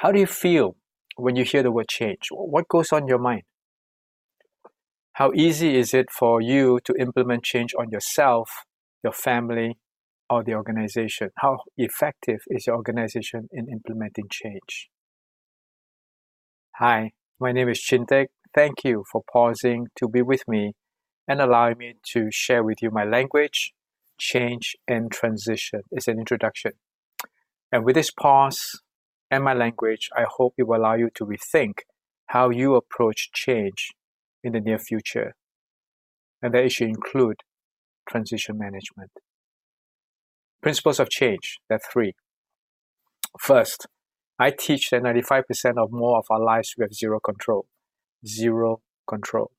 How do you feel when you hear the word change? What goes on your mind? How easy is it for you to implement change on yourself, your family, or the organization? How effective is your organization in implementing change? Hi, my name is Chintek. Thank you for pausing to be with me and allowing me to share with you my language, change, and transition. It's an introduction. And with this pause and my language, I hope it will allow you to rethink how you approach change in the near future. And that it should include transition management. Principles of change, there are three. First, I teach that 95% or more of our lives we have zero control. Zero control.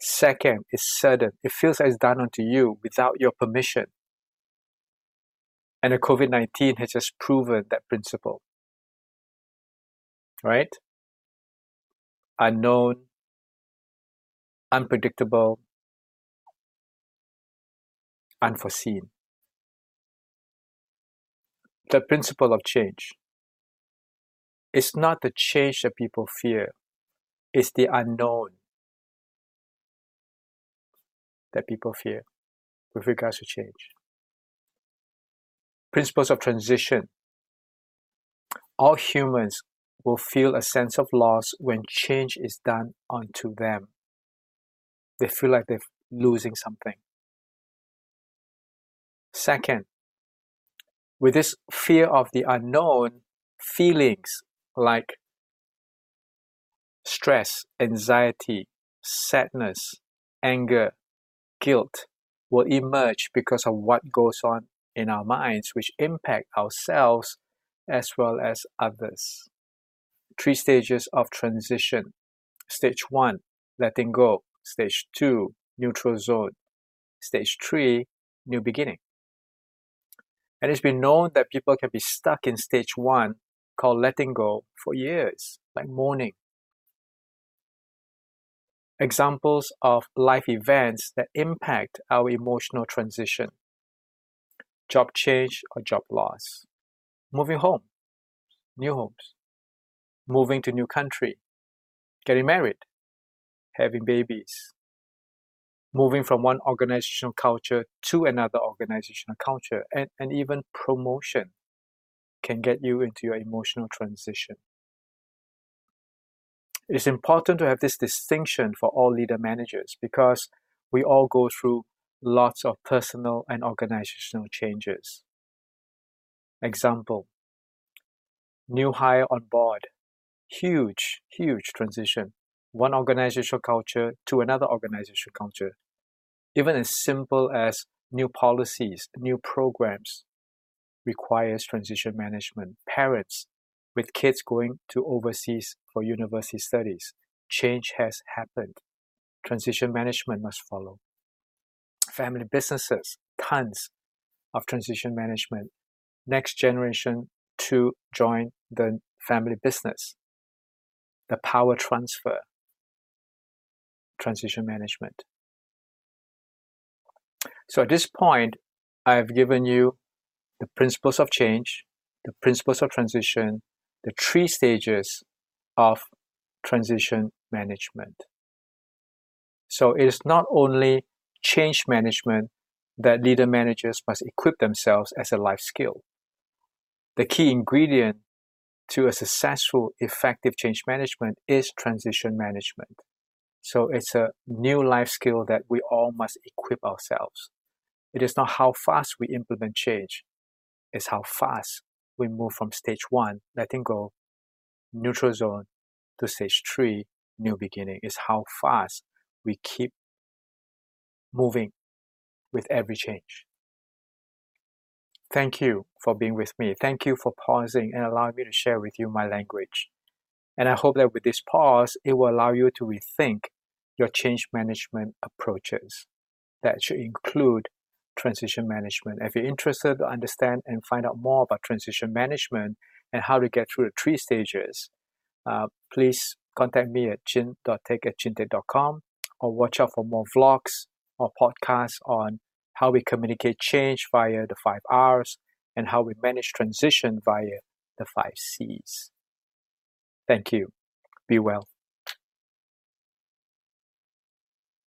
Second, it's sudden. It feels it's done unto you without your permission. And the COVID 19 has just proven that principle. Right? Unknown, unpredictable, unforeseen the principle of change. It's not the change that people fear, it's the unknown that people fear with regards to change. Principles of transition. All humans will feel a sense of loss when change is done unto them. They feel like they're losing something. Second, with this fear of the unknown, feelings like stress, anxiety, sadness, anger, guilt will emerge because of what goes on in our minds, which impact ourselves as well as others. Three stages of transition. Stage one, letting go. Stage two, neutral zone. Stage three, new beginning. And it's been known that people can be stuck in stage one, called letting go, for years, like mourning. Examples of life events that impact our emotional transition job change or job loss, moving home, new homes, moving to new country, getting married, having babies, moving from one organizational culture to another organizational culture and, and even promotion can get you into your emotional transition. It is important to have this distinction for all leader managers because we all go through lots of personal and organizational changes. Example New hire on board. Huge, huge transition one organizational culture to another organizational culture. Even as simple as new policies, new programs requires transition management. Parents with kids going to overseas for university studies, change has happened. Transition management must follow. Family businesses, tons of transition management. Next generation to join the family business. The power transfer, transition management. So at this point, I've given you the principles of change, the principles of transition, the three stages of transition management. So it is not only change management that leader managers must equip themselves as a life skill. The key ingredient to a successful, effective change management is transition management. So it's a new life skill that we all must equip ourselves. It is not how fast we implement change, it's how fast we move from stage one, letting go, neutral zone, to stage three, new beginning. It's how fast we keep moving with every change. Thank you for being with me. Thank you for pausing and allowing me to share with you my language. And I hope that with this pause, it will allow you to rethink your change management approaches. That should include transition management. If you're interested to understand and find out more about transition management and how to get through the three stages, uh, please contact me at chin.take at chintek.com or watch out for more vlogs or podcasts on how we communicate change via the five R's and how we manage transition via the five C's. Thank you. Be well.